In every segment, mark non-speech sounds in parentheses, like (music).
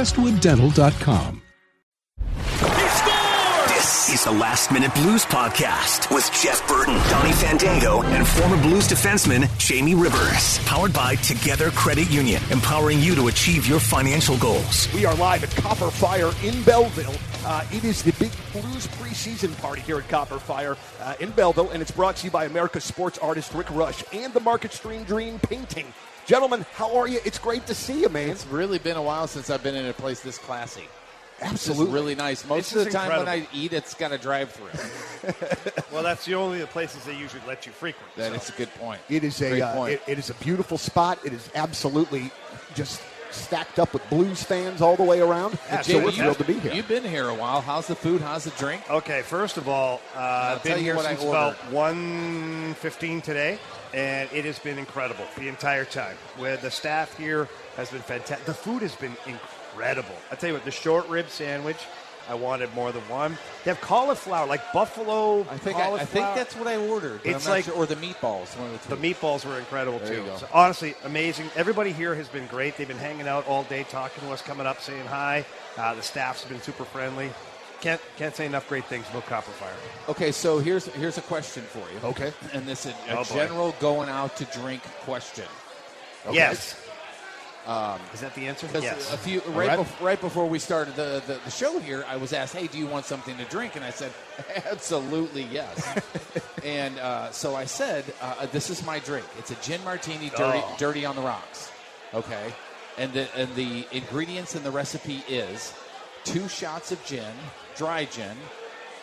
crestwooddental.com. This is the Last Minute Blues Podcast with Jeff Burton, Donnie Fandango, and former Blues defenseman Jamie Rivers. Powered by Together Credit Union, empowering you to achieve your financial goals. We are live at Copper Fire in Belleville. Uh, it is the big Blues preseason party here at Copper Fire uh, in Belleville, and it's brought to you by America's sports artist Rick Rush and the Market Stream Dream Painting. Gentlemen, how are you? It's great to see you, man. It's really been a while since I've been in a place this classy. Absolutely. It's really nice. Most It's of the just time when I eat, it's got a drive-through. (laughs) Well, that's the only places they usually let you frequent. That so. is a good point. It is Great a uh, point. it, it is a beautiful spot. It is absolutely just stacked up with Blues fans all the way around. Yeah, so we're you- thrilled to be here. You've been here a while. How's the food? How's the drink? Okay, first of all, uh, I've tell been you here what I since about ordered. 1.15 today, and it has been incredible the entire time. Where the staff here has been fantastic. The food has been incredible. I tell you what, the short rib sandwich, I wanted more than one. They have cauliflower, like buffalo I think I. I think that's what I ordered. It's like- sure- or the meatballs. One of the The meatballs were incredible There too. So honestly, amazing. Everybody here has been great. They've been hanging out all day, talking to us, coming up, saying hi. Uh, the staff's been super friendly. Can't can't say enough great things about Copper Fire. Okay, so here's here's a question for you. Okay. and this is a Oh, boy. general going out to drink question. Yes. Is that the answer? Yes. a few right, bef- right before we started the, the, the show here, I was asked, "Hey, do you want something to drink?" And I said, (laughs) "Absolutely yes." (laughs) and uh, so I said, uh, "This is my drink. It's a gin martini, dirty, Oh. dirty on the rocks." Okay, and the and the ingredients in the recipe is two shots of gin, dry gin,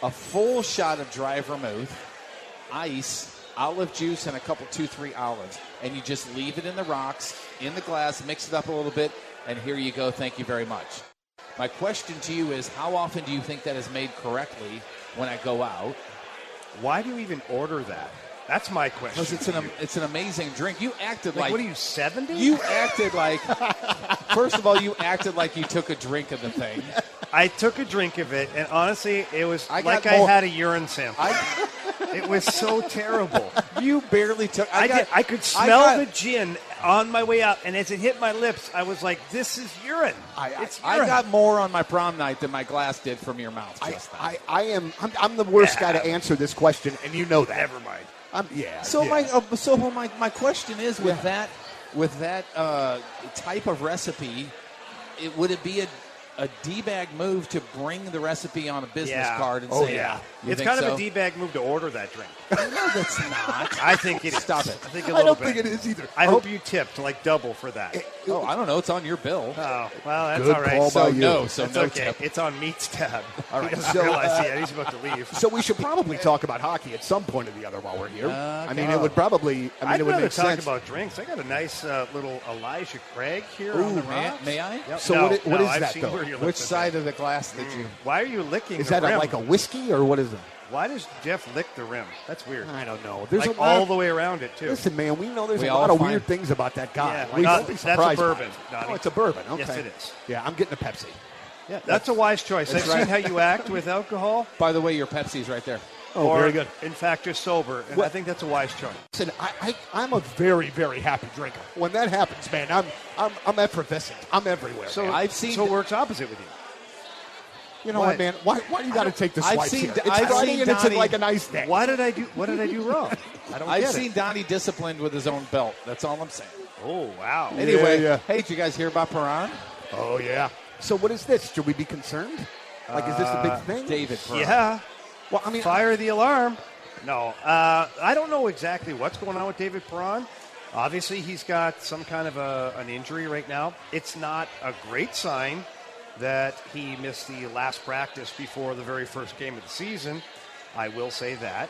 a full shot of dry vermouth, ice, olive juice, and a couple, two, three olives. And you just leave it in the rocks, in the glass, mix it up a little bit, and here you go. Thank you very much. My question to you is how often do you think that is made correctly when I go out? Why do you even order that? That's my question. Because it's an, it's an amazing drink. You acted like, like. what are you seventy? you acted like. First of all, you acted like you took a drink of the thing. I took a drink of it, and honestly, it was I like got I had a urine sample. I, (laughs) it was so terrible. you barely took. I, I, got, did, I could I smell got- the gin on my way out, and as it hit my lips, I was like, "This is urine. I- I- it's I got more on my prom night than my glass did from your mouth I, just now. I, I am I'm, I'm the worst Yeah. guy to answer this question, and you know that. Never mind. I'm, yeah. So yeah. my uh, so my my question is with Yeah. that with that uh, type of recipe, it, would it be a a d bag move to bring the recipe on a business Yeah. card and Oh, say, yeah. You it's kind so? of a d-bag move to order that drink. (laughs) No, that's not. I think it is. Stop it. I think a I little don't bit. think it is either. I Oh, hope you tipped like double for that. oh, I don't know. It's on your bill. Oh, well, that's Good all right. call so by you. no, so That's no okay. tip. It's on Meat's tab. (laughs) All right. So, realize uh, yet. He's about to leave. So we should probably talk about hockey at some point or the other while we're here. I mean, Okay. it would probably. I mean, I'd it would make talk sense. about drinks. I got a nice uh, little Elijah Craig here on the may rocks. may I? Yep. So no, what i- what no, is I've that, though? Where you Which looked at side that. of the glass did you? Mm. Why are you licking Is the that a, like a whiskey or what is it? Why does Jeff lick the rim? That's weird. I don't know. There's like a all of- the way around it too. Listen, man, we know there's We a lot of find- weird things about that guy. Yeah, we not- won't be that's a bourbon, it. Oh, it's a bourbon. Okay. Yes, it is. Yeah, I'm getting a Pepsi. Yeah, that's a wise choice. I've seen how you act with alcohol. By the way, your Pepsi's right there. Oh, or, very good. In fact, just sober, and I think that's a wise choice. Listen, I, I, I'm a very, very happy drinker. When that happens, man, I'm, I'm, I'm effervescent. I'm everywhere. So man. I've seen So it the- works opposite with you. you know why- what, man? Why, why do you got to take this I've swipes seen- here? It's I've Friday seen and it's like a nice day. Why did I do? What did I do wrong? I don't I've get seen it. Donnie disciplined with his own belt. That's all I'm saying. Oh wow! Anyway, yeah. hey, did you guys hear about Perron? Oh yeah. So what is this? Should we be concerned? Like, is this a big uh, thing? David Perron. Yeah. Well, I mean, Fire the alarm. No, uh, I don't know exactly what's going on with David Perron. Obviously, he's got some kind of a, an injury right now. It's not a great sign that he missed the last practice before the very first game of the season. I will say that.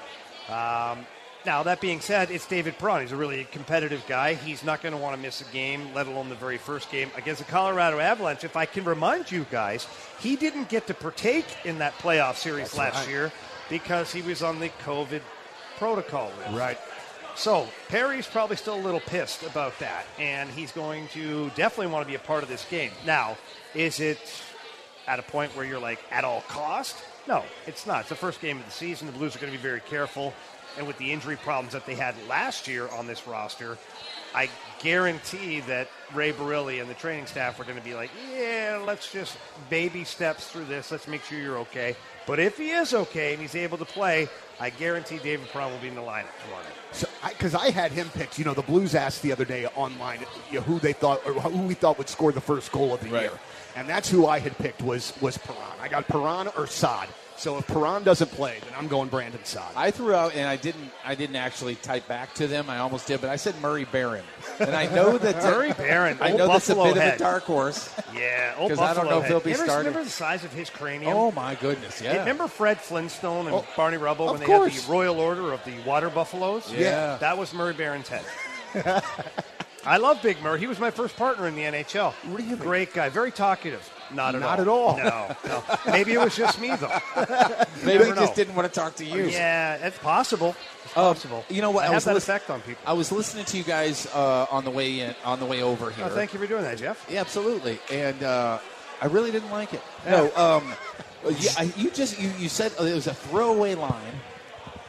Um, now, that being said, it's David Perron. He's a really competitive guy. He's not going to want to miss a game, let alone the very first game against the Colorado Avalanche. If I can remind you guys, he didn't get to partake in that playoff series last right. year because he was on the COVID protocol list. right. So Perry's probably still a little pissed about that, and he's going to definitely want to be a part of this game. Now, is it at a point where you're like at all cost? No, it's not. It's the first game of the season. The Blues are going to be very careful, and with the injury problems that they had last year on this roster, I guarantee that Ray Barile and the training staff are going to be like, yeah, let's just baby steps through this. Let's make sure you're okay. But if he is okay and he's able to play, I guarantee David Perron will be in the lineup tomorrow night. Because I, had him picked. You know, the Blues asked the other day online you know, who they thought or who we thought would score the first goal of the Right. year, and that's who I had picked was was Perron. I got Perron or Saad. So if Perron doesn't play, then I'm going Brandon Saad. I threw out, and I didn't. I didn't actually type back to them. I almost did, but I said Murray Baron, and I know that Murray Baron, I old know that's a Buffalo bit of a dark horse. Yeah, because I don't Buffalo know if he'll be You ever starting. Remember the size of his cranium? Oh my goodness! Yeah. Remember Fred Flintstone and Oh, Barney Rubble when they had the Royal Order of the Water Buffaloes? Yeah. That was Murray Baron's head. (laughs) I love Big Murray. He was my first partner in the NHL. Really? Great guy. Very talkative. Not at Not all. at all. No, no. Maybe it was just me, though. (laughs) Maybe he just didn't want to talk to you. Yeah, it's possible. It's Um, possible. you know what? I, I was that listen- effect on people. I was listening to you guys uh, on the way in, on the way over here. Oh, thank you for doing that, Jeff. Yeah, absolutely. And uh, I really didn't like it. No, um, yeah, I, you just you, you said it was a throwaway line,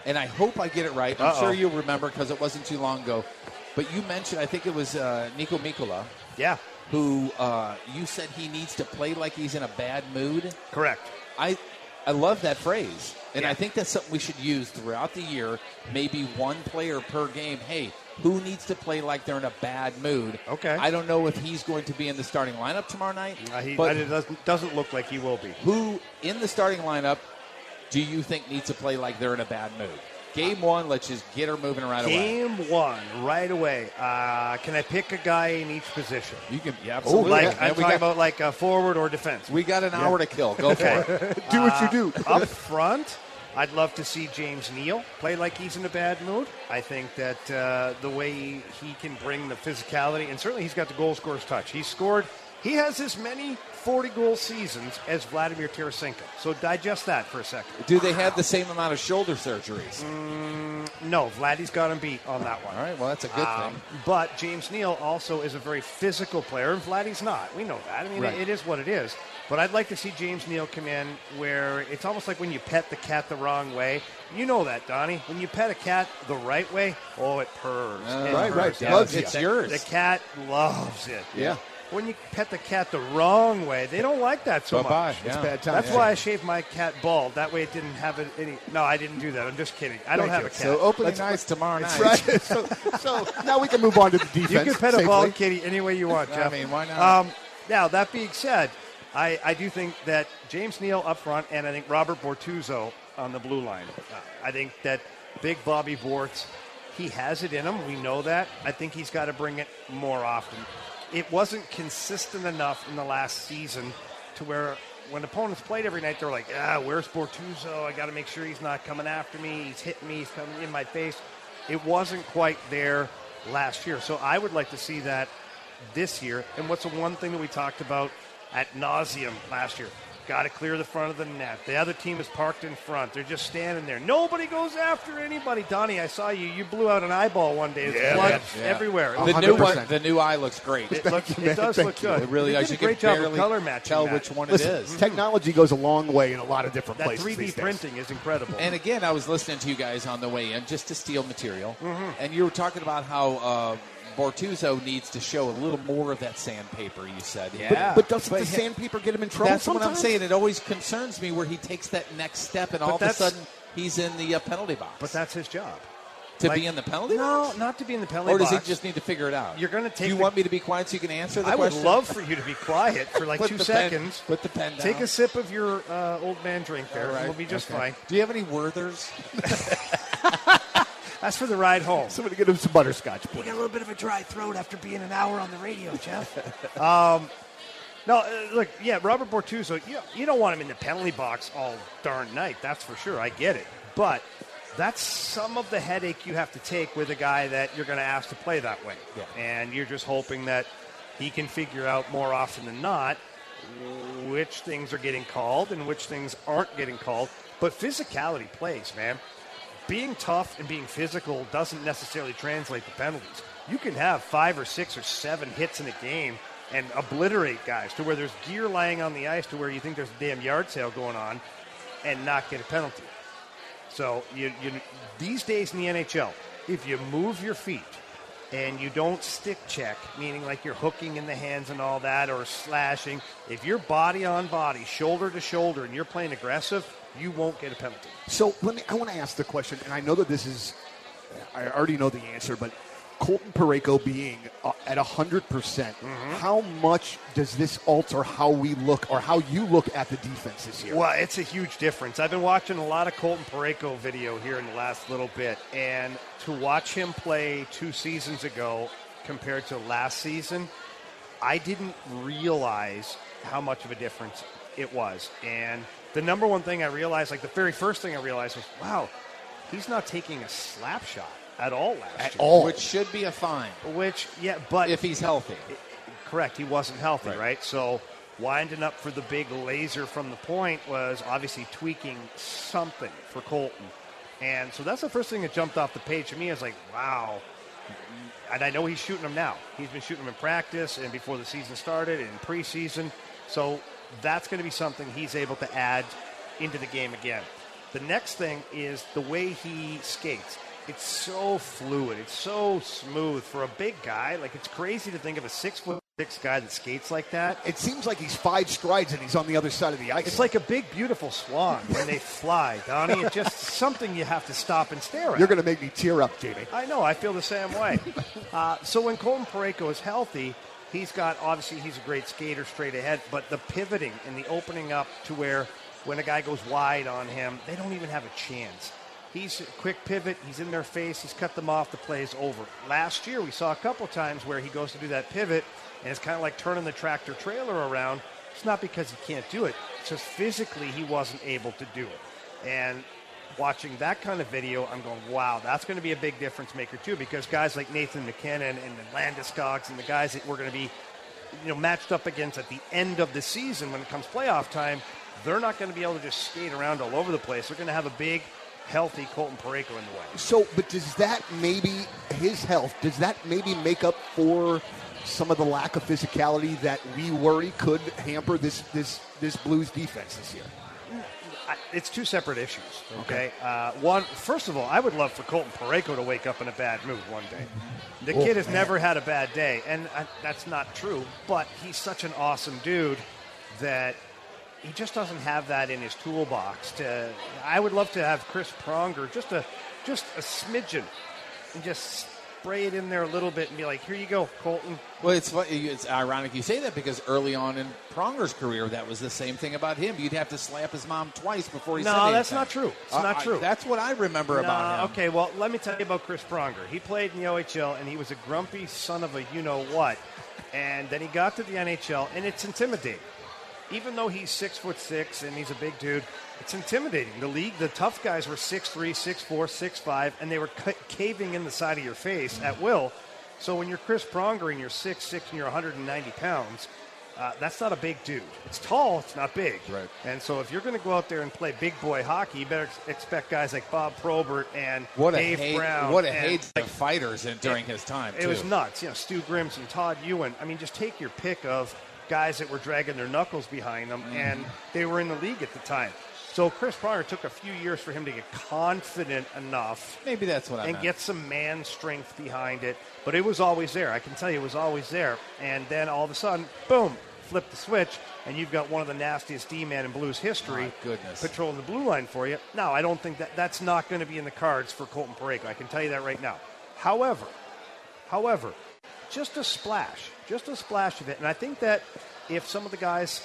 and I hope I get it right. I'm Uh-oh. sure you'll remember because it wasn't too long ago. But you mentioned, I think it was uh, Niko Mikkola, Yeah, who uh, you said he needs to play like he's in a bad mood. correct. I I love that phrase, and Yeah. I think that's something we should use throughout the year. Maybe one player per game. Hey, who needs to play like they're in a bad mood? Okay. I don't know if he's going to be in the starting lineup tomorrow night, Uh, he, but it doesn't, doesn't look like he will be. who in the starting lineup do you think needs to play like they're in a bad mood? Game one, let's just get her moving right away. Game one, right away. Uh, can I pick a guy in each position? You can, yeah, absolutely. like Yeah, I'm we talking got, about like a forward or defense. we got an hour to kill. Go for it. (laughs) do what you do. (laughs) Up front, I'd love to see James Neal play like he's in a bad mood. I think that uh, the way he can bring the physicality, and certainly he's got the goal scorer's touch. He's scored. He has as many 40 goal seasons as Vladimir Tarasenko. So digest that for a second. Do they have the same amount of shoulder surgeries? No, Vladdy's got him beat on that one. All right, well that's a good Um, thing. but James Neal also is a very physical player, and Vladdy's not. We know that. I mean, Right. it is what it is. But I'd like to see James Neal come in where it's almost like when you pet the cat the wrong way. You know that, Donnie. When you pet a cat the right way, oh, it purrs. Uh, It right, purrs. right. Yeah, Loves it's you. yours. The cat loves it. Yeah. When you pet the cat the wrong way, they don't like that so Bye-bye. much. Yeah. It's bad time. That's why I shaved my cat bald. That way it didn't have any. No, I didn't do that. I'm just kidding. I don't Thank have you. a cat. So opening nights (laughs) tomorrow night. Right. (laughs) so, so now we can move on to the defense. You can pet a bald kitty any way you want, Jeff. I mean, why not? Um, now, that being said, I, I do think that James Neal up front and I think Robert Bortuzzo on the blue line. Uh, I think that big Bobby Bortz, he has it in him. We know that. I think he's got to bring it more often. It wasn't consistent enough in the last season to where when opponents played every night, they're like, ah, where's Bortuzzo? I got to make sure he's not coming after me. He's hitting me. He's coming in my face. It wasn't quite there last year. So I would like to see that this year. And what's the one thing that we talked about at nauseum last year? Got to clear the front of the net. The other team is parked in front. They're just standing there. Nobody goes after anybody. Donnie, I saw you. You blew out an eyeball one day. There's Yeah, blood. Yeah. everywhere. The new 100%. one, the new eye looks great. It, looks, it does Thank look you. good. It really They does. did You great can job of barely color matching tell that. which one Listen, it is. technology goes a long way in a lot of different That places. 3D these days. printing is incredible. And again, I was listening to you guys on the way in just to steal material, Mm-hmm. and you were talking about how uh, Bortuzzo needs to show a little more of that sandpaper. You said, Yeah. But doesn't But the he- sandpaper get him in trouble? That's what I'm saying. It always concerns me where he takes that next step, and all of a sudden he's in the uh, penalty box. but that's his job. to like- be in the penalty No, box, not to be in the penalty box. or does box. he just need to figure it out? You're gonna Do take you the- want me to be quiet so you can answer the I would love for you to be quiet for like (laughs) two the pen- seconds. put the pen down. Take a sip of your uh, old man drink there. All right. We'll be just Okay. fine. Do you have any Werthers? (laughs) (laughs) That's for the ride home. Somebody get him some butterscotch, please. got a little bit of a dry throat after being an hour on the radio, Jeff. (laughs) um, no, uh, look, yeah, Robert Bortuzzo, you, you don't want him in the penalty box all darn night. That's for sure. I get it. But that's some of the headache you have to take with a guy that you're going to ask to play that way. Yeah. And you're just hoping that he can figure out more often than not which things are getting called and which things aren't getting called. But physicality plays, man. Being tough and being physical doesn't necessarily translate to penalties. You can have five or six or seven hits in a game and obliterate guys to where there's gear lying on the ice to where you think there's a damn yard sale going on and not get a penalty. So you, you these days in the NHL, if you move your feet and you don't stick check, meaning like you're hooking in the hands and all that or slashing, if you're body on body, shoulder to shoulder, and you're playing aggressive, you won't get a penalty. So let me. I want to ask the question, and I know that this is. I already know the answer, but Colton Parayko being uh, at hundred percent, how much does this alter how we look or how you look at the defense this year? Well, it's a huge difference. I've been watching a lot of Colton Parayko video here in the last little bit, and to watch him play two seasons ago compared to last season, I didn't realize how much of a difference it was. And the number one thing I realized, like the very first thing I realized was, wow, he's not taking a slap shot at all last At year. all. Which should be a fine Which, yeah, but if he's healthy. Correct. He wasn't healthy, Right. right. So winding up for the big laser from the point was obviously tweaking something for Colton. And so that's the first thing that jumped off the page to me. I was like, wow. And I know he's shooting them now. He's been shooting them in practice and before the season started and in preseason. So that's going to be something he's able to add into the game again. The next thing is the way he skates. It's so fluid. It's so smooth for a big guy. Like it's crazy to think of a six foot six guy that skates like that. It seems like he's five strides and he's on the other side of the ice. It's like a big, beautiful swan when they fly, Donnie. It's just (laughs) something you have to stop and stare at. You're going to make me tear up, Jamie. I know. I feel the same way. (laughs) uh, so when Colton Parayko is healthy, he's got obviously he's a great skater straight ahead, but the pivoting and the opening up to where when a guy goes wide on him, they don't even have a chance. He's a quick pivot. He's in their face. He's cut them off. The play is over. Last year, we saw a couple times where he goes to do that pivot, and it's kind of like turning the tractor trailer around. It's not because he can't do it. It's just physically he wasn't able to do it. And watching that kind of video, I'm going, wow, that's going to be a big difference maker too, because guys like Nathan MacKinnon and the Landeskog's and the guys that we're going to be, you know, matched up against at the end of the season when it comes playoff time, they're not going to be able to just skate around all over the place. They're going to have a big, healthy Colton Parayko in the way. So, but does that maybe his health? Does that maybe make up for some of the lack of physicality that we worry could hamper this this this Blues defense this year? It's two separate issues. Okay. Uh, one, first of all, I would love for Colton Parayko to wake up in a bad mood one day. The Oh, kid has man. never had a bad day, and I, that's not true. But he's such an awesome dude that he just doesn't have that in his toolbox. To I would love to have Chris Pronger just a just a smidgen and just spray it in there a little bit and be like, "Here you go, Colton." Well, it's it's ironic you say that because early on in Pronger's career, that was the same thing about him. You'd have to slap his mom twice before he said No, anything. that's not true. It's Uh, not I- true. that's what I remember about him. Okay, well, let me tell you about Chris Pronger. He played in the OHL, and he was a grumpy son of a you know what. And then he got to the NHL, and it's intimidating. Even though he's six foot six and he's a big dude, it's intimidating. The league, the tough guys were six three, six four, six five, and they were ca- caving in the side of your face at will. So when you're Chris Pronger and you're six six and you're 190 pounds, Uh, that's not a big dude. It's tall, it's not big. Right. And so if you're going to go out there and play big boy hockey, you better ex- expect guys like Bob Probert and What a Dave hate, Brown. what a hate like fighters in, during his time. It too. was nuts. You know, Stu Grimson, Todd Ewen. I mean, just take your pick of guys that were dragging their knuckles behind them, mm-hmm. and they were in the league at the time. So Chris Pronger took a few years for him to get confident enough Maybe that's what I and meant. get some man strength behind it. But it was always there. I can tell you, it was always there. And then all of a sudden, boom, flip the switch, and you've got one of the nastiest D-man in Blues history My goodness. patrolling the blue line for you. Now, I don't think that that's not going to be in the cards for Colton Parayko. I can tell you that right now. However, however, just a splash, just a splash of it. And I think that if some of the guys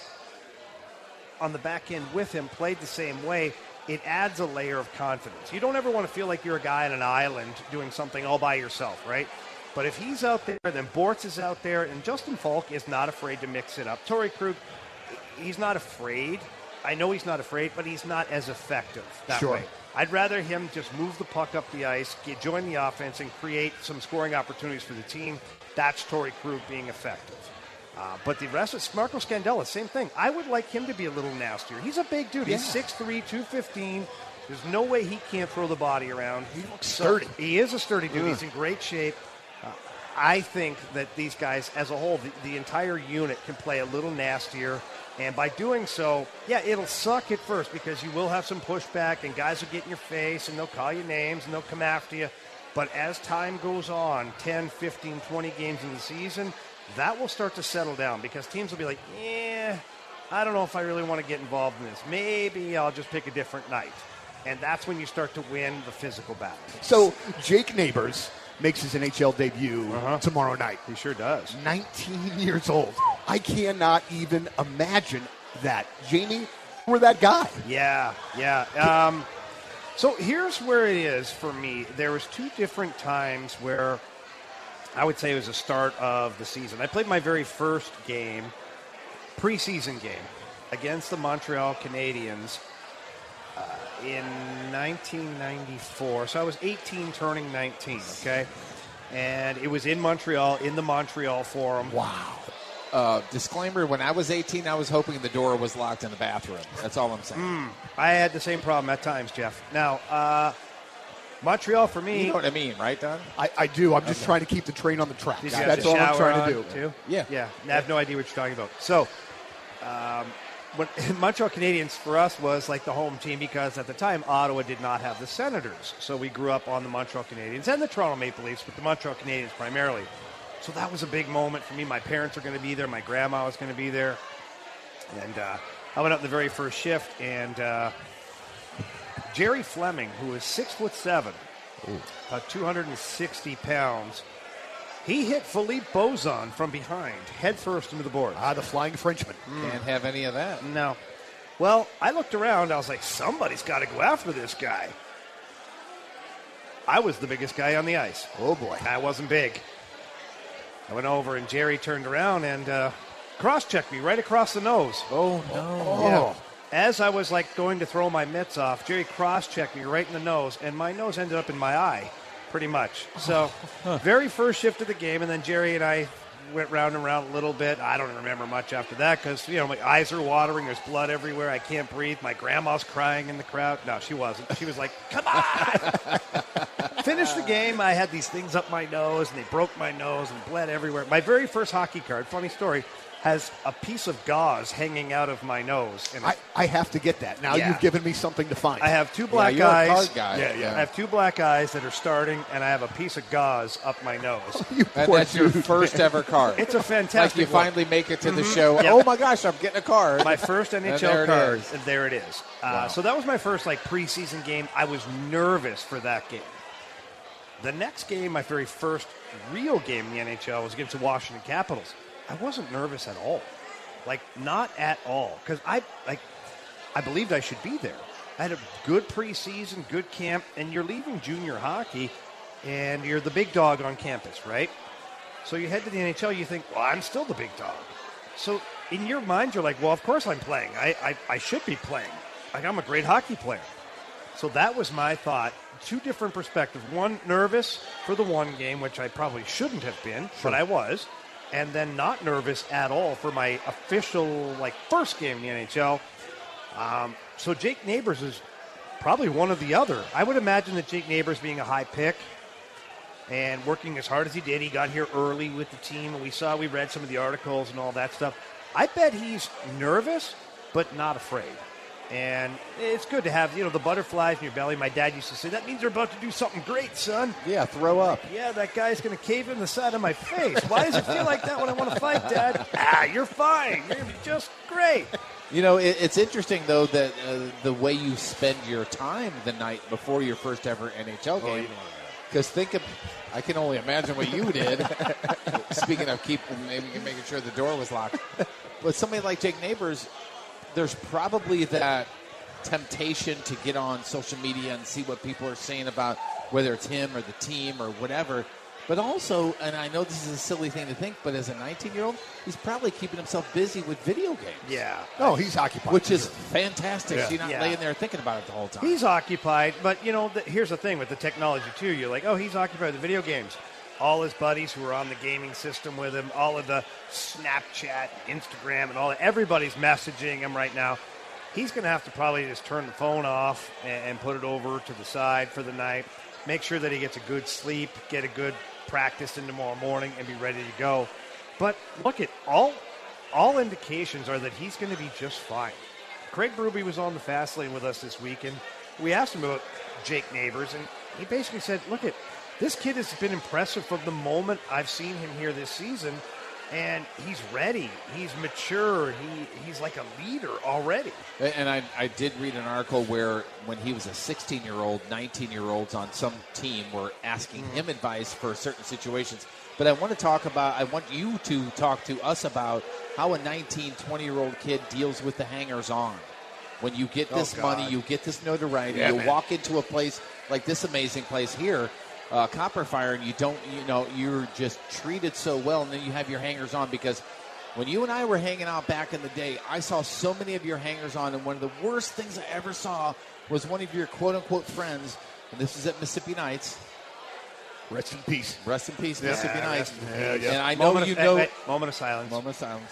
on the back end with him played the same way, it adds a layer of confidence. You don't ever want to feel like you're a guy on an island doing something all by yourself, right? But if he's out there, then Bortz is out there, and Justin Faulk is not afraid to mix it up. Torrey Krug, he's not afraid. I know he's not afraid, but he's not as effective that Sure. way. I'd rather him just move the puck up the ice, get, join the offense, and create some scoring opportunities for the team. That's Torrey Krug being effective. Uh, but the rest is Marco Scandella, same thing. I would like him to be a little nastier. He's a big dude. He's 6'3", 215. There's no way he can't throw the body around. He looks sturdy. He is a sturdy dude. He's in great shape. Uh, I think that these guys, as a whole, the, the entire unit can play a little nastier. And by doing so, yeah, it'll suck at first because you will have some pushback and guys will get in your face and they'll call you names and they'll come after you. But as time goes on, 10, 15, 20 games in the season, that will start to settle down because teams will be like, yeah, I don't know if I really want to get involved in this. Maybe I'll just pick a different night. And that's when you start to win the physical battle. So Jake Neighbors makes his NHL debut uh-huh. tomorrow night. He sure does. 19 years old. I cannot even imagine that. Jamie, we're that guy. Yeah, yeah. Um, so here's where it is for me. There was two different times where I would say it was the start of the season. I played my very first game, preseason game, against the Montreal Canadiens uh, in 1994. So I was 18, turning 19. Okay, and it was in Montreal, in the Montreal Forum. Wow. Uh, disclaimer: When I was 18, I was hoping the door was locked in the bathroom. That's all I'm saying. Hmm. I had the same problem at times, Jeff. Now, uh, Montreal for me. You know what I mean, right, Don? I, I do. I'm just trying to keep the train on the track. Did That's all I'm trying to do. Too? Yeah. yeah. I have no idea what you're talking about. So, um, when, (laughs) Montreal Canadiens for us was like the home team because at the time Ottawa did not have the Senators. So we grew up on the Montreal Canadiens and the Toronto Maple Leafs, but the Montreal Canadiens primarily. So that was a big moment for me. My parents were going to be there. My grandma was going to be there, and uh, I went up the very first shift and. Uh, Gerry Fleming, who is six foot seven, uh, 260 pounds, he hit Philippe Bozon from behind, head first into the board. Ah, the Flying Frenchman. Can't have any of that. No. Well, I looked around. I was like, somebody's got to go after this guy. I was the biggest guy on the ice. Oh, boy. I wasn't big. I went over, and Gerry turned around and uh, cross checked me right across the nose. Oh no! Yeah. As I was like going to throw my mitts off, Gerry cross checked me right in the nose, and my nose ended up in my eye, pretty much. So, very first shift of the game, and then Gerry and I went round and round a little bit. I don't remember much after that because you know my eyes are watering. There's blood everywhere. I can't breathe. My grandma's crying in the crowd. No, she wasn't. She was like, "Come on!" (laughs) Finished the game. I had these things up my nose, and they broke my nose and bled everywhere. My very first hockey card. Funny story. Has a piece of gauze hanging out of my nose. And I, I have to get that. Now Yeah. you've given me something to find. I have two black you're eyes. card guy. Yeah, yeah. I have two black eyes that are starting, and I have a piece of gauze up my nose. (laughs) you And poor that's your first ever card. It's a like fantastic. you one. finally make it to the show. Yep. Oh my gosh, I'm getting a card. my first And (laughs) NHL there card, is. and there it is. Uh, Wow. So that was my first like preseason game. I was nervous for that game. The next game, my very first real game in the NHL, was against the Washington Capitals. I wasn't nervous at all, like not at all, because I like I believed I should be there. I had a good preseason, good camp, and you're leaving junior hockey, and you're the big dog on campus, right? So you head to the NHL, you think, well, I'm still the big dog. So in your mind, you're like, well, of course I'm playing. I, I, I should be playing. Like, I'm a great hockey player. So that was my thought. Two different perspectives. One, nervous for the one game, which I probably shouldn't have been, but I was. And then not nervous at all for my official like first game in the NHL. Um, so Jake Neighbors is probably one of the other. I would imagine that Jake Neighbors being a high pick and working as hard as he did, he got here early with the team, and we saw we read some of the articles and all that stuff. I bet he's nervous, but not afraid. And it's good to have, you know, the butterflies in your belly. My dad used to say, that means you're about to do something great, son. Yeah, throw up. Yeah, that guy's going to cave in the side of my face. Why does it feel like that when I want to fight, Dad? ah, you're fine. You're just great. You know, it, it's interesting though that uh, the way you spend your time the night before your first ever NHL game. Because think of, I can only imagine what you did. (laughs) Speaking of keeping, maybe making sure the door was locked. But somebody like Jake Neighbors, there's probably that temptation to get on social media and see what people are saying about whether it's him or the team or whatever. But also, and I know this is a silly thing to think, but as a 19 year old, he's probably keeping himself busy with video games. Yeah. Oh, he's occupied. Which is fantastic. Yeah. So you're not Yeah. laying there thinking about it the whole time. He's occupied, but you know, the, here's the thing with the technology too. You're like, oh, he's occupied with the video games. All his buddies who are on the gaming system with him, all of the Snapchat, Instagram, and all that, everybody's messaging him right now. He's going to have to probably just turn the phone off and, and put it over to the side for the night. Make sure that he gets a good sleep, get a good practice in tomorrow morning, and be ready to go. But look at all all indications are that he's going to be just fine. Craig Berube was on the fast lane with us this week, and we asked him about Jake Neighbors, and he basically said, "Look at this kid has been impressive from the moment I've seen him here this season, and he's ready. He's mature. He he's like a leader already." And I, I did read an article where when he was a 16 year old, 19 year olds on some team were asking mm-hmm. him advice for certain situations. But I want to talk about, I want you to talk to us about how a 19, 20 year old kid deals with the hangers on. When you get Oh, this God. money, you get this notoriety, Yeah, you man. walk into a place like this amazing place here, uh, Copper Fire, and you don't, you know, you're just treated so well, and then you have your hangers on because when you and I were hanging out back in the day, I saw so many of your hangers on, and one of the worst things I ever saw was one of your quote unquote friends, and this is at Mississippi Nights. Rest in peace. Rest in peace, Yeah, Mississippi yeah, Nights. yeah, yeah. And I know moment you of, know. eh, eh, moment of silence. Moment of silence.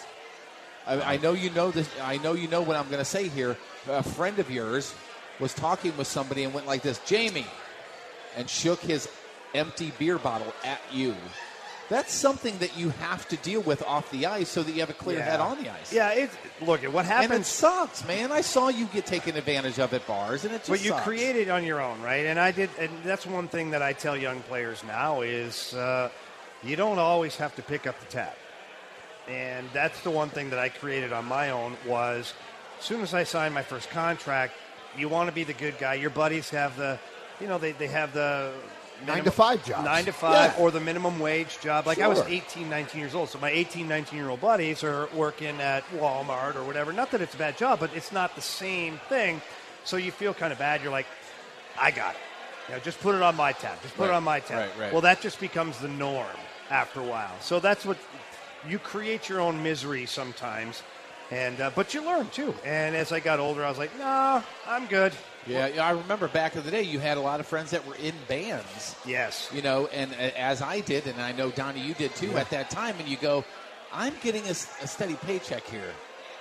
I, I know you know this. I know you know what I'm going to say here. A friend of yours was talking with somebody and went like this, Jamie, and shook his empty beer bottle at you. That's something that you have to deal with off the ice so that you have a clear Yeah. head on the ice. Yeah, it's look at what happened. And it sucks, man. I saw you get taken advantage of at bars, and it just But you sucks. create it on your own, right? And I did, and that's one thing that I tell young players now is uh, you don't always have to pick up the tab. And that's the one thing that I created on my own was as soon as I signed my first contract, you want to be the good guy. Your buddies have the, you know, they, they have the Nine to five jobs. Nine to five Yeah. or the minimum wage job. Like I was Sure. 18, 19 years old. So my 18, 19 year old buddies are working at Walmart or whatever. Not that it's a bad job, but it's not the same thing. So you feel kind of bad. You're like, I got it. You know, just put it on my tab. Just put it on my tab. right, right. Well, that just becomes the norm after a while. So that's what you create your own misery sometimes. And uh, but you learn too. And as I got older, I was like, no, I'm good. Yeah, yeah, I remember back in the day, you had a lot of friends that were in bands. Yes. You know, and uh, as I did, and I know Donnie, you did too at that time, and you go, I'm getting a steady paycheck here.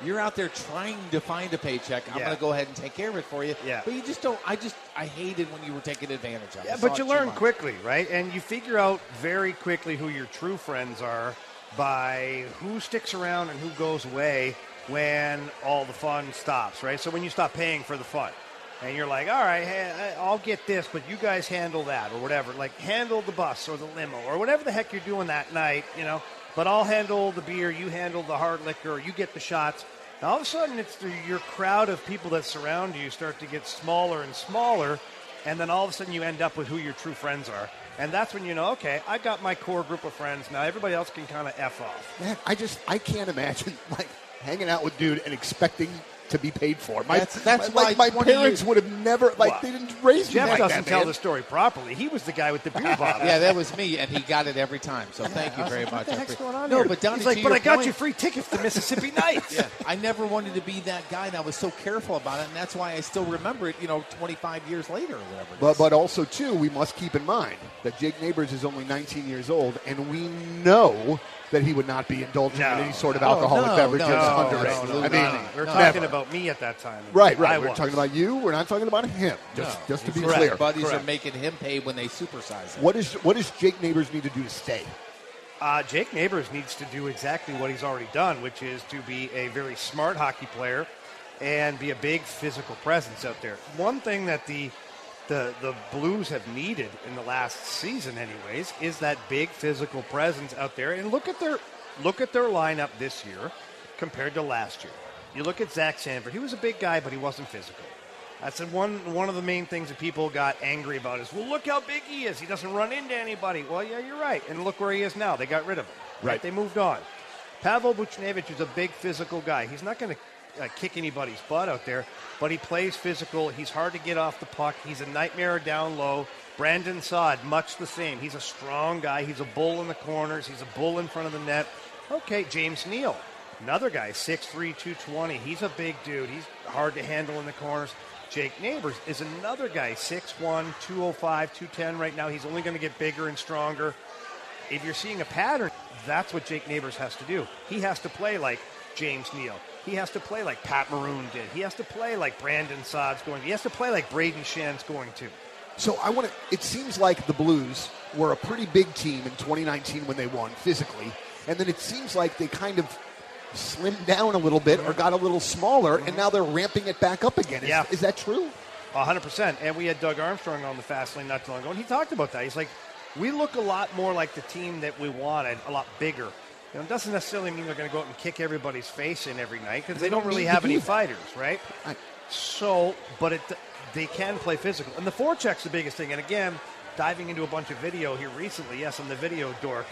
You're out there trying to find a paycheck. I'm Yeah. going to go ahead and take care of it for you. Yeah. But you just don't. I just I hated when you were taking advantage of. it. Yeah, but you learn quickly, right? And you figure out very quickly who your true friends are by who sticks around and who goes away when all the fun stops, right? So when you stop paying for the fun. And you're like, all right, I'll get this, but you guys handle that or whatever. Like, handle the bus or the limo or whatever the heck you're doing that night, you know. But I'll handle the beer, you handle the hard liquor, you get the shots. And all of a sudden, it's the, your crowd of people that surround you start to get smaller and smaller, and then all of a sudden you end up with who your true friends are. And that's when you know, okay, I got my core group of friends. Now everybody else can kind of F off. Man, I just I can't imagine (laughs) like hanging out with dude and expecting to be paid for. My, That's- that's my, why like, my parents years- would have never like Well, they didn't raise me Jeff like doesn't that, tell man. the story properly. He was the guy with the beer (laughs) bottle. Yeah, that was me, and he got it every time. So thank you very much. What the I heck's going on no, here? but Donnie, He's like, but your I got point- you free tickets to Mississippi (laughs) Nights. Yeah, I never wanted to be that guy, and I was so careful about it, and that's why I still remember it. You know, 25 years later or whatever. it But but also too, we must keep in mind that Jake Neighbors is only 19 years old, and we know that he would not be indulging No. in any sort of Oh, alcoholic no, beverages no, underage. absolutely I mean, not. We're No. talking never. about me at that time. Right, right. I We're was. talking about you. We're not talking about him. Just, No. just to be His clear. buddies are making him pay when they supersize him. What is what does Jake Neighbors need to do to stay? Uh, Jake Neighbors needs to do exactly what he's already done, which is to be a very smart hockey player and be a big physical presence out there. One thing that the the the Blues have needed in the last season, anyways, is that big physical presence out there. And look at their look at their lineup this year compared to last year. You look at Zach Sanford; he was a big guy, but he wasn't physical. That's one one of the main things that people got angry about is, well, look how big he is. He doesn't run into anybody. Well, yeah, you're right. And look where he is now. They got rid of him. Right. They moved on. Pavel Buchnevich is a big physical guy. He's not going to uh, kick anybody's butt out there, but he plays physical. He's hard to get off the puck. He's a nightmare down low. Brandon Saad, much the same. He's a strong guy. He's a bull in the corners. He's a bull in front of the net. Okay, James Neal, another guy, 6'3", 220. He's a big dude. He's hard to handle in the corners. Jake Neighbors is another guy, 6'1", 205, 210 right now. He's only going to get bigger and stronger if you're seeing a pattern, that's what Jake Neighbors has to do. He has to play like James Neal. He has to play like Pat Maroon did. He has to play like Brandon Saad's going. He has to play like Brayden Schenn's going to. So I want to. It seems like the Blues were a pretty big team in 2019 when they won physically, and then it seems like they kind of slimmed down a little bit or got a little smaller, and now they're ramping it back up again. Is, Yeah. is that true? 100%. And we had Doug Armstrong on the fast lane not too long ago, and he talked about that. He's like, we look a lot more like the team that we wanted, a lot bigger. You know, it doesn't necessarily mean they're going to go out and kick everybody's face in every night because they, They don't don't really have any that. fighters, right? Right. So, but it, they can play physical. And the forecheck's the biggest thing. And again, diving into a bunch of video here recently, yes, I'm the video dork.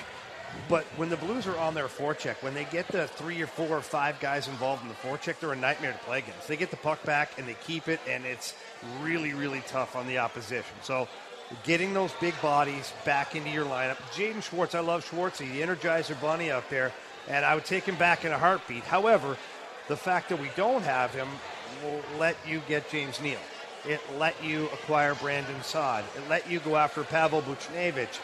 But when the Blues are on their forecheck, when they get the three or four or five guys involved in the forecheck, they're a nightmare to play against. They get the puck back and they keep it, and it's really, really tough on the opposition. So getting those big bodies back into your lineup. Jaden Schwartz, I love Schwartzy, the Energizer Bunny out there, and I would take him back in a heartbeat. However, the fact that we don't have him will let you get James Neal. It let you acquire Brandon Saad. It let you go after Pavel Buchnevich.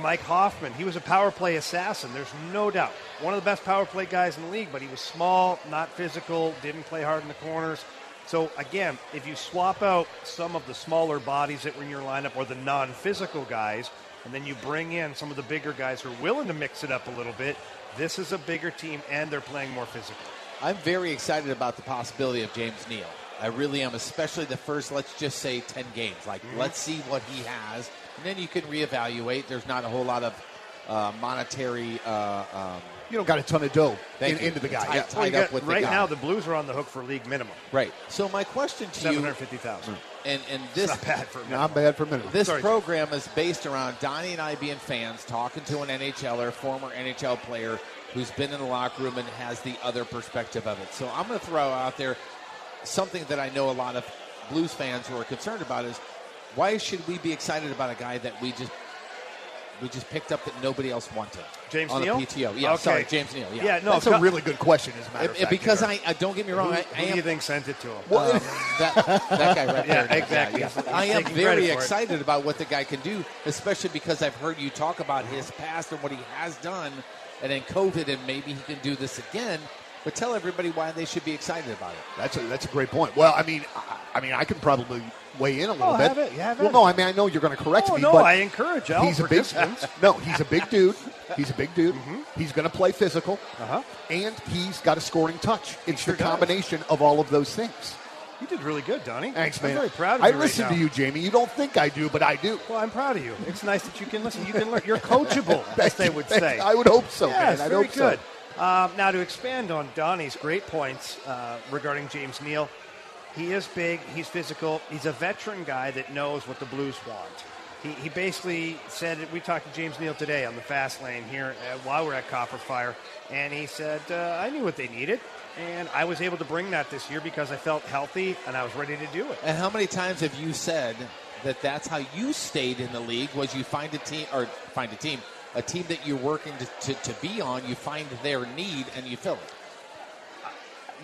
Mike Hoffman, he was a power play assassin. There's no doubt. One of the best power play guys in the league, but he was small, not physical, didn't play hard in the corners. So, again, if you swap out some of the smaller bodies that were in your lineup or the non physical guys, and then you bring in some of the bigger guys who are willing to mix it up a little bit, this is a bigger team and they're playing more physical. I'm very excited about the possibility of James Neal. I really am, especially the first, let's just say, 10 games. Like, mm-hmm. let's see what he has, and then you can reevaluate. There's not a whole lot of uh, monetary. Uh, um, You don't got a ton of dough Thank in, you. into the guy. Tight- Yeah. tight Well, up got- with the right guy. now, the Blues are on the hook for league minimum right. So my question to you, 750000 and and this Not bad for a minute. Not bad for a minute. This Sorry, program is based around Donnie and I being fans, talking to an NHLer, former NHL player who's been in the locker room and has the other perspective of it. So I'm going to throw out there something that I know a lot of Blues fans who are concerned about is why should we be excited about a guy that we just we just picked up that nobody else wanted? James on Neal? the PTO. Yeah, Okay. sorry, James Neal. Yeah, Yeah, no, That's a really good question, as a matter It- of fact. because. I, I don't get me wrong, Who, I, I who do you think sent it to him? Well, um, (laughs) that, that guy right Yeah, there. exactly. Yeah, He's- yeah. I am very credit for it. excited about what the guy can do, especially because I've heard you talk about his past and what he has done, and then COVID, and maybe he can do this again. But tell everybody why they should be excited about it. That's a that's a great point. Well, I mean, I, I mean, I can probably weigh in a little Oh, bit. have it. Yeah, have well, it. no, I mean, I know you're going to correct Oh, me, no, but I encourage all he's a big (laughs) no, he's a big dude. He's a big dude. He's going to play physical, Uh-huh. and he's got a scoring touch. It's sure the does. combination of all of those things. You did really good, Donnie. Thanks, man. I'm very proud of I you. right listen now. to you, Jamie. You don't think I do, but I do. Well, I'm proud of you. It's nice that you can listen. You can learn. You're coachable, (laughs) as they would say. I would hope so, yeah, man. I'd very hope so. Um, now, to expand on Donnie's great points uh, regarding James Neal, he is big. He's physical. He's a veteran guy that knows what the Blues want. He, he basically said we talked to James Neal today on the fast lane here uh, while we're at Copper Fire, and he said uh, I knew what they needed, and I was able to bring that this year because I felt healthy and I was ready to do it. And how many times have you said that that's how you stayed in the league? Was you find a team or find a team, a team that you're working to, to, to be on, you find their need and you fill it.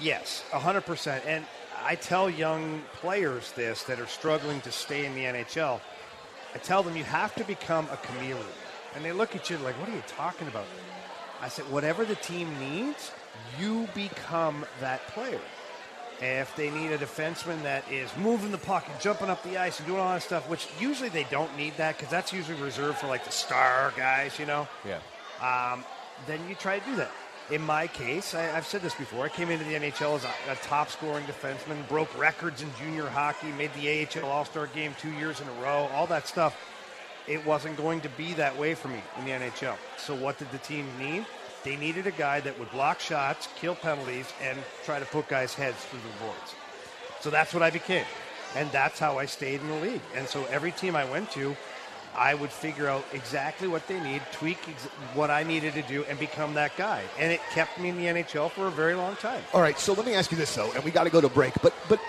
Yes, 100%. And I tell young players this that are struggling to stay in the NHL. I tell them you have to become a chameleon. And they look at you like, what are you talking about? I said, whatever the team needs, you become that player. If they need a defenseman that is moving the puck and jumping up the ice and doing all that stuff, which usually they don't need that because that's usually reserved for like the star guys, you know, Yeah. um, then you try to do that. In my case, I, I've said this before. I came into the NHL as a, a top scoring defenseman, broke records in junior hockey, made the AHL All Star game two years in a row, all that stuff. It wasn't going to be that way for me in the NHL. So, what did the team need? They needed a guy that would block shots, kill penalties, and try to put guys' heads through the boards. So that's what I became. And that's how I stayed in the league. And so every team I went to, I would figure out exactly what they need, tweak ex- what I needed to do, and become that guy. And it kept me in the NHL for a very long time. All right, so let me ask you this though, and we got to go to break, but but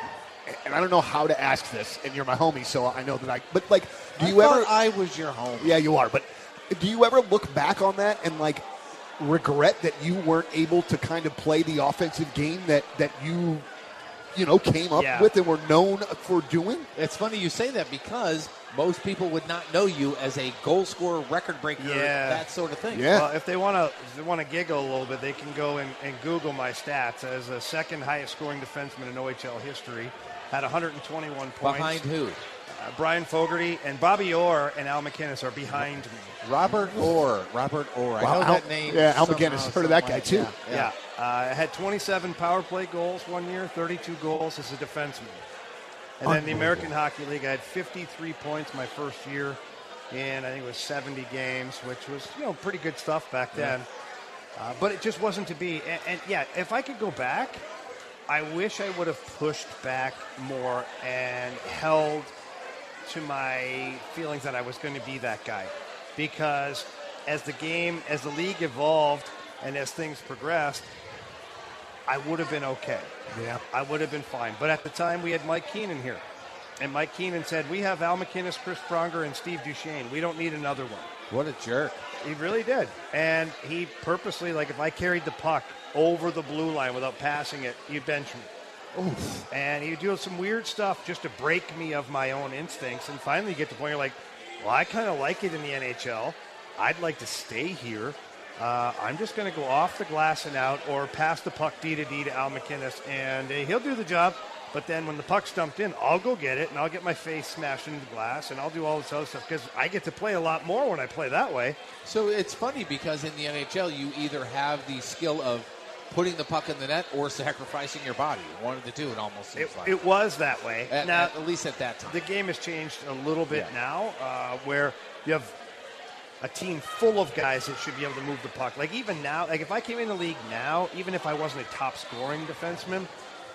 and I don't know how to ask this, and you're my homie, so I know that I. But like, do I you ever? I was your home. yeah, you are. But do you ever look back on that and like regret that you weren't able to kind of play the offensive game that that you you know came up Yeah. with and were known for doing? It's funny you say that because most people would not know you as a goal scorer, record breaker, Yeah. that sort of thing. Yeah. Well, if they want to, they want to giggle a little bit, they can go and, and Google my stats as the second highest scoring defenseman in OHL history. Had 121 points. Behind who? Uh, Brian Fogarty and Bobby Orr and Al MacInnis are behind me. Robert Orr. Robert Orr. I Wow, know Al- that name. yeah, Al somehow, Heard of that guy, way. too. Yeah. Yeah. Uh, I had 27 power play goals one year, 32 goals as a defenseman. And then the American Hockey League, I had 53 points my first year in, I think it was 70 games, which was, you know, pretty good stuff back then. Uh, but it just wasn't to be. And, and yeah, if I could go back, I wish I would have pushed back more and held to my feelings that I was going to be that guy. Because as the game, as the league evolved and as things progressed, I would have been okay. Yeah. I would have been fine. But at the time, we had Mike Keenan here. And Mike Keenan said, We have Al MacInnis, Chris Pronger, and Steve Duchesne. We don't need another one. What a jerk. He really did. And he purposely, like, if I carried the puck over the blue line without passing it, he'd bench me. And he'd do some weird stuff just to break me of my own instincts. And finally, you get to the point you're like, well, I kind of like it in the NHL. I'd like to stay here. Uh, I'm just going to go off the glass and out or pass the puck D to D to Al MacInnis, and uh, he'll do the job. But then when the puck's dumped in, I'll go get it, and I'll get my face smashed into the glass, and I'll do all this other stuff because I get to play a lot more when I play that way. So it's funny because in the NHL, you either have the skill of putting the puck in the net or sacrificing your body. One of the two, it almost seems It, like. it was that way. at, now, at least at that time. the game has changed a little bit Yeah. now, uh, where you have a team full of guys that should be able to move the puck. Like even now, like if I came in the league now, even if I wasn't a top scoring defenseman,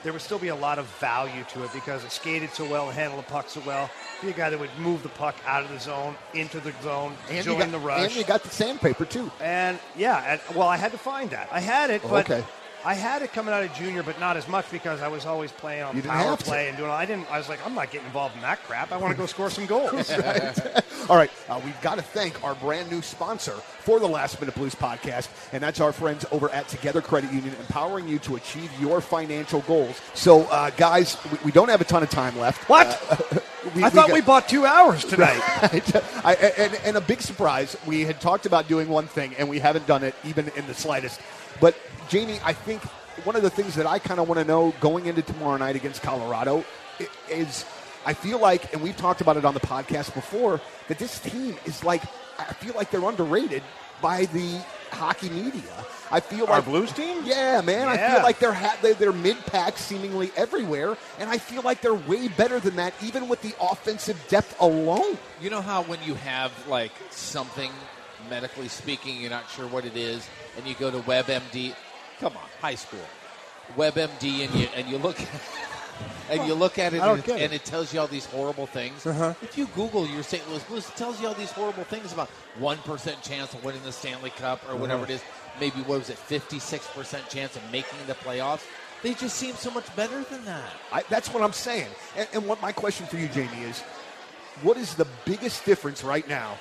there would still be a lot of value to it because it skated so well and handled the puck so well. Be a guy that would move the puck out of the zone into the zone, And join got, the rush. and you got the sandpaper too. And yeah, and, well, I had to find that. I had it, Oh, but okay. I had it coming out of junior, but not as much because I was always playing on power play and doing. I didn't. I was like, I'm not getting involved in that crap. I want to go score some goals. (laughs) All right, uh, we've got to thank our brand new sponsor for the Last Minute Blues podcast, and that's our friends over at Together Credit Union, empowering you to achieve your financial goals. So, uh, guys, we, we don't have a ton of time left. What? Uh, (laughs) I thought got- we bought two hours tonight. (laughs) Right. (laughs) I, and, and a big surprise, we had talked about doing one thing, and we haven't done it even in the slightest. But, Jamie, I think one of the things that I kind of want to know going into tomorrow night against Colorado is I feel like, and we've talked about it on the podcast before, that this team is like, I feel like they're underrated by the hockey media. I feel like Our like Blues team? Yeah, man. I feel like they're ha- they- they're mid pack seemingly everywhere, and I feel like they're way better than that, even with the offensive depth alone. You know how when you have like something medically speaking, you're not sure what it is, and you go to WebMD. Come on, high school, WebMD, and you and you look. (laughs) And you look at it, and, it, it. and it tells you all these horrible things. Uh-huh. If you Google your St. Louis Blues, it tells you all these horrible things about one percent chance of winning the Stanley Cup or whatever Uh-huh. it is. Maybe what was it, fifty-six percent chance of making the playoffs? They just seem so much better than that. I, that's what I'm saying. And, and what my question for you, Jamie, is what is the biggest difference right now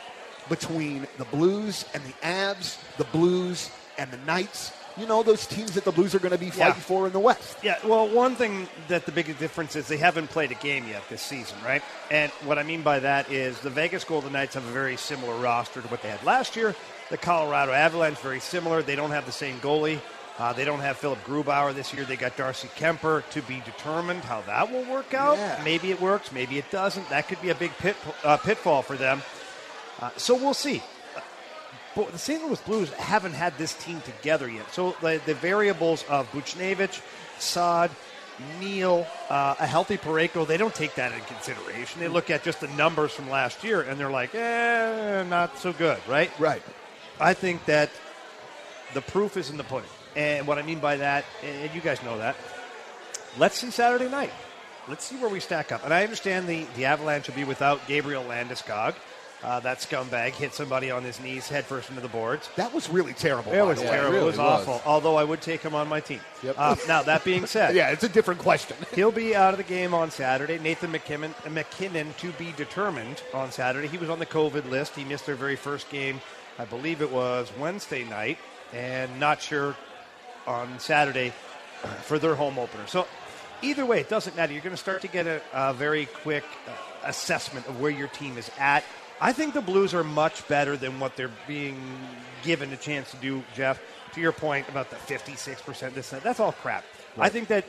between the Blues and the Abs, the Blues and the Knights? You know, those teams that the Blues are going to be fighting Yeah. for in the West. Yeah, well, one thing that the biggest difference is they haven't played a game yet this season, right? And what I mean by that is the Vegas Golden Knights have a very similar roster to what they had last year. the Colorado Avalanche, very similar. They don't have the same goalie. Uh, they don't have Philip Grubauer this year. They got Darcy Kuemper to be determined how that will work out. Yeah. Maybe it works, maybe it doesn't. That could be a big pit, uh, pitfall for them. Uh, so we'll see. But the St. Louis Blues haven't had this team together yet. So the, the variables of Buchnevich, Saad, Neal, uh, a healthy Parayko, they don't take that into consideration. They look at just the numbers from last year and they're like, eh, not so good, right? Right. I think that the proof is in the pudding. And what I mean by that, and you guys know that, let's see Saturday night. Let's see where we stack up. And I understand the, the Avalanche will be without Gabriel Landeskog. Uh, that scumbag hit somebody on his knees headfirst into the boards. That was really terrible. It was terrible. really it was was. awful. Although I would take him on my team. Yep. Uh, now, that being (laughs) said, Yeah, it's a different question. (laughs) He'll be out of the game on Saturday. Nathan MacKinnon, MacKinnon to be determined on Saturday. He was on the COVID list. He missed their very first game. I believe it was Wednesday night, and not sure on Saturday (clears throat) for their home opener. So either way, it doesn't matter. You're going to start to get a, a very quick uh, assessment of where your team is at. I think the Blues are much better than what they're being given a chance to do, Jeff. To your point about the 56% this that, that's all crap. I think that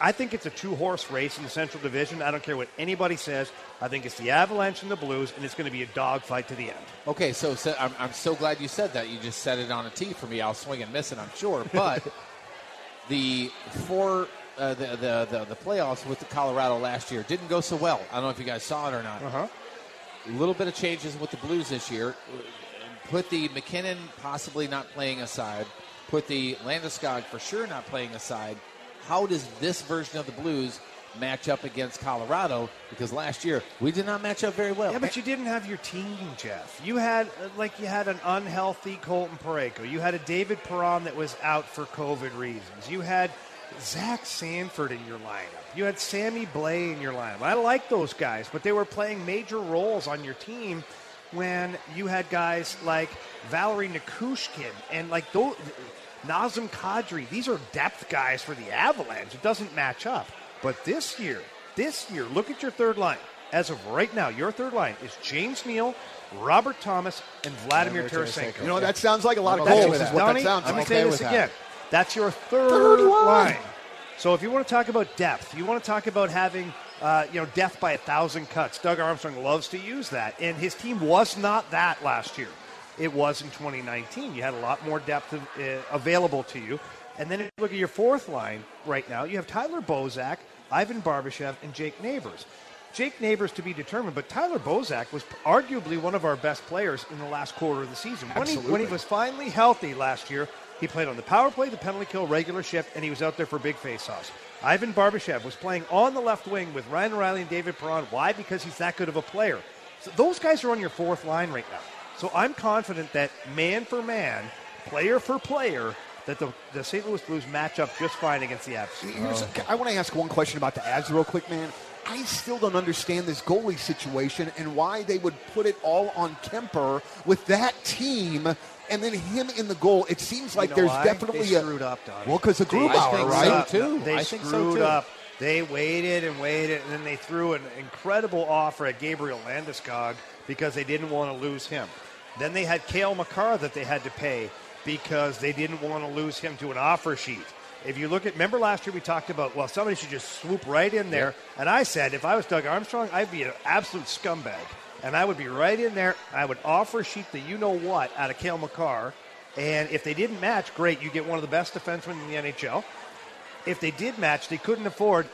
I think it's a two horse race in the Central Division. I don't care what anybody says. I think it's the Avalanche and the Blues, and it's going to be a dogfight to the end. Okay, so, so I'm, I'm so glad you said that. You just set it on a tee for me. I'll swing and miss it, I'm sure. But (laughs) the four, uh, the, the, the the playoffs with the Colorado last year didn't go so well. I don't know if you guys saw it or not. Uh-huh. A little bit of changes with the Blues this year. Put the MacKinnon possibly not playing aside. Put the Landeskog for sure not playing aside. How does this version of the Blues match up against Colorado? Because last year we did not match up very well. Yeah, but you didn't have your team, Jeff. You had uh, like you had an unhealthy Colton Parayko. You had a David Perron that was out for COVID reasons. You had Zach Sanford in your lineup. You had Sammy Blais in your lineup. I like those guys, but they were playing major roles on your team when you had guys like Valeri Nichushkin and like those. Nazem Kadri, these are depth guys for the Avalanche. It doesn't match up. But this year, this year, look at your third line. As of right now, your third line is James Neal, Robert Thomas, and Vladimir Vladimir Tarasenko. You know, that sounds like a lot of I'm okay goals, is what Donnie, that sounds let me like. say okay this again. that. That's your third, Third line. line. So if you want to talk about depth, you want to talk about having, uh, you know, death by a thousand cuts. Doug Armstrong loves to use that, and his team was not that last year. It was in 2019. You had a lot more depth of, uh, available to you. And then if you look at your fourth line right now, you have Tyler Bozak, Ivan Barbashev, and Jake Neighbors. Jake Neighbors to be determined, but Tyler Bozak was arguably one of our best players in the last quarter of the season. When he, when he was finally healthy last year, he played on the power play, the penalty kill, regular shift, and he was out there for big faceoffs. Ivan Barbashev was playing on the left wing with Ryan O'Reilly and David Perron. Why? Because he's that good of a player. So those guys are on your fourth line right now. So I'm confident that man for man, player for player, that the, the St. Louis Blues match up just fine against the Avs. I want to ask one question about the Avs real quick, man. I still don't understand this goalie situation and why they would put it all on Kuemper with that team and then him in the goal. It seems like You know there's why? definitely they a screwed up, Donnie. well because of They Grubauer, right? so, too. They I think so, screwed too. up. They waited and waited, and then they threw an incredible offer at Gabriel Landeskog because they didn't want to lose him. Then they had Cale Makar that they had to pay because they didn't want to lose him to an offer sheet. If you look at, remember last year we talked about, well, somebody should just swoop right in there. And I said, if I was Doug Armstrong, I'd be an absolute scumbag. And I would be right in there. I would offer a sheet that you know what out of Cale Makar. And if they didn't match, great, you get one of the best defensemen in the NHL if they did match, they couldn't afford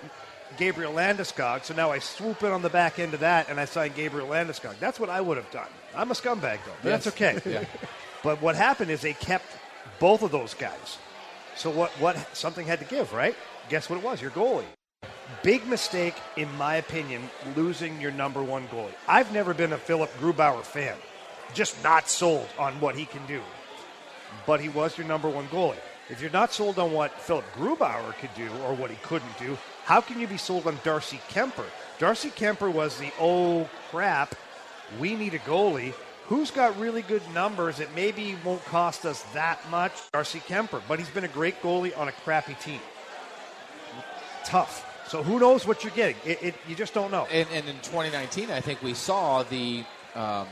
Gabriel Landeskog. So now I swoop in on the back end of that and I sign Gabriel Landeskog. That's what I would have done. I'm a scumbag though, but that's okay. (laughs) Yeah. But what happened is they kept both of those guys. So what? What something had to give, right? Guess what it was? Your goalie. Big mistake, in my opinion, losing your number one goalie. I've never been a Philip Grubauer fan. Just not sold on what he can do but he was your number one goalie. If you're not sold on what Philip Grubauer could do or what he couldn't do, how can you be sold on Darcy Kuemper? Darcy Kuemper was the oh crap, we need a goalie. Who's got really good numbers that maybe won't cost us that much? Darcy Kuemper, but he's been a great goalie on a crappy team. Tough. So who knows what you're getting? It, it, you just don't know. And, and in 2019, I think we saw the um,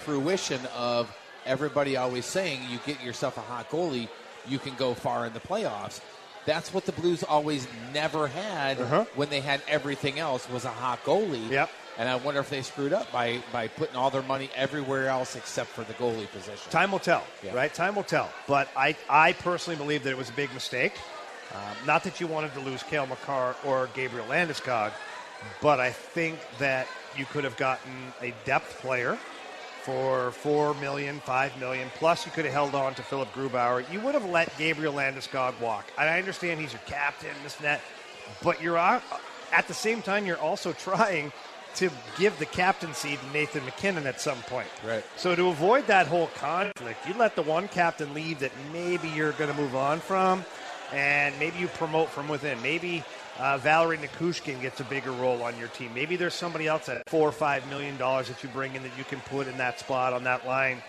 fruition of everybody always saying you get yourself a hot goalie, you can go far in the playoffs. That's what the Blues always never had Uh-huh. when they had everything else was a hot goalie. Yep. And I wonder if they screwed up by, by putting all their money everywhere else except for the goalie position. Time will tell, Yeah. right? Time will tell. But I, I personally believe that it was a big mistake. Um, not that you wanted to lose Cale Makar or Gabriel Landeskog, but I think that you could have gotten a depth player for four million, five million. Plus, you could have held on to Philip Grubauer. You would have let Gabriel Landeskog walk. And I understand he's your captain, this and that, but you're at the same time you're also (laughs) trying to give the captaincy to Nathan MacKinnon at some point. Right. So to avoid that whole conflict, you let the one captain leave that maybe you're going to move on from, and maybe you promote from within. Maybe uh, Valeri Nichushkin gets a bigger role on your team. Maybe there's somebody else at four or five million dollars that you bring in that you can put in that spot on that line,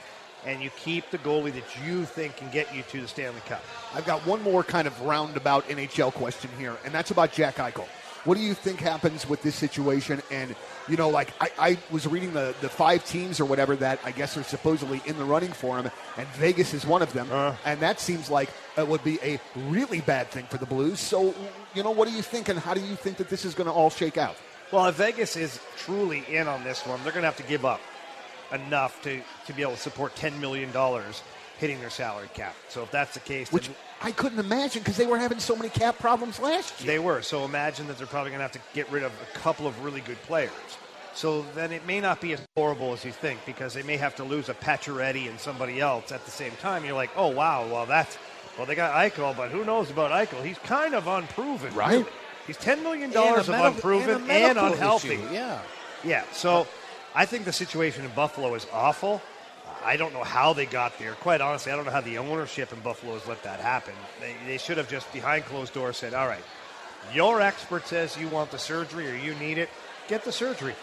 and you keep the goalie that you think can get you to the Stanley Cup. I've got one more kind of roundabout NHL question here, and that's about Jack Eichel. What do you think happens with this situation? And, you know, like I, I was reading the, the five teams or whatever that I guess are supposedly in the running for him, and Vegas is one of them. Uh-huh. and that seems like it would be a really bad thing for the Blues. So, you know, what do you think, and how do you think that this is going to all shake out? Well, if Vegas is truly in on this one, they're going to have to give up enough to, to be able to support $10 million hitting their salary cap. So if that's the case, Which I couldn't imagine because they were having so many cap problems last year. they were. So imagine that they're probably going to have to get rid of a couple of really good players. So then it may not be as horrible as you think because they may have to lose a Pacioretty and somebody else at the same time. You're like, oh wow, well that's well they got Eichel, but who knows about Eichel? He's kind of unproven, Right. He's ten million dollars of medical- unproven and and, unhealthy. issue, Yeah. Yeah, so I think the situation in Buffalo is awful. I don't know how they got there. Quite honestly, I don't know how the ownership in Buffalo has let that happen. They, they should have just behind closed doors said, all right, your expert says you want the surgery or you need it. Get the surgery.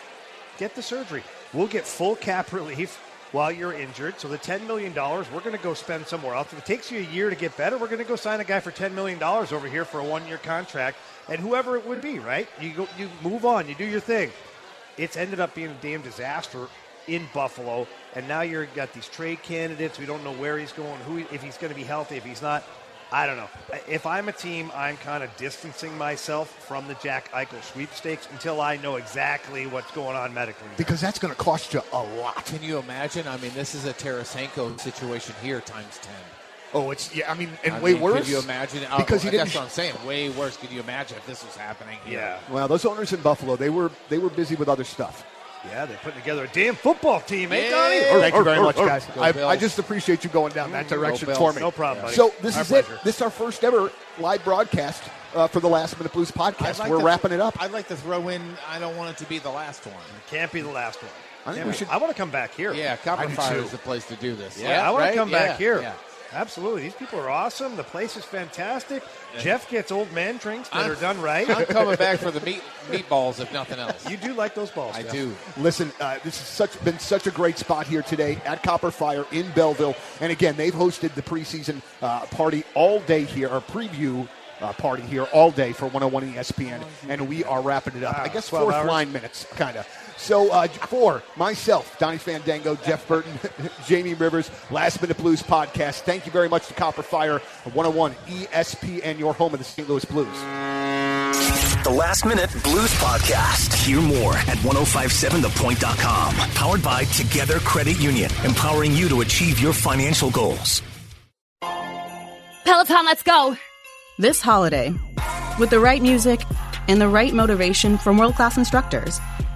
Get the surgery. We'll get full cap (laughs) relief while you're injured. So the $10 million, we're going to go spend somewhere else. If it takes you a year to get better, we're going to go sign a guy for $10 million over here for a one-year contract. And whoever it would be, right? You go, you move on, you do your thing it's ended up being a damn disaster in Buffalo, and now you're got these trade candidates. We don't know where he's going, who if he's going to be healthy, if he's not. I don't know. If I'm a team, I'm kind of distancing myself from the Jack Eichel sweepstakes until I know exactly what's going on medically. Because that's going to cost you a lot. Can you imagine? I mean, this is a Tarasenko situation here times 10. Oh, it's yeah. I mean, and I way mean, worse. Could you imagine? oh, because he didn't. That's what I'm saying. Way worse. Could you imagine if this was happening here? Yeah, Well, those owners in Buffalo, they were they were busy with other stuff. Yeah, they're putting together a damn football team, eh, Yeah. Donnie? Thank you very much, guys. I, I just appreciate you going down that direction for me. No problem, buddy. So this Our is it. This is our first ever live broadcast uh, for the Last Minute Blues podcast. like We're to- wrapping it up. I'd like to throw in. I don't want it to be the last one. It Can't be the last one. I think we should- I want to come back here. Yeah, Copper Fire too. is the place to do this. Yeah, I want right? to come Yeah, back here. yeah. Absolutely. These people are awesome. The place is fantastic. Jeff gets old man drinks that I'm- are done right. I'm coming back for the meat (laughs) meatballs, if nothing else. you do like those balls. I Jeff. do. Listen, uh, this has such been such a great spot here today at Copper Fire in Belleville, and again, they've hosted the preseason uh, party all day here, or preview. Uh, party here all day for 101 ESPN, and we are wrapping it up. Wow, I guess fourth hours. line minutes, kind of. So uh, for myself, Donnie Fandango, Jeff Burton, (laughs) Jamie Rivers, Last Minute Blues podcast. Thank you very much to Copper Fire 101 ESPN, your home of the St. Louis Blues. The Last Minute Blues Podcast. Hear more at 1057thepoint.com. Powered by Together Credit Union, empowering you to achieve your financial goals. Peloton, let's go! This holiday, with the right music and the right motivation from world class instructors,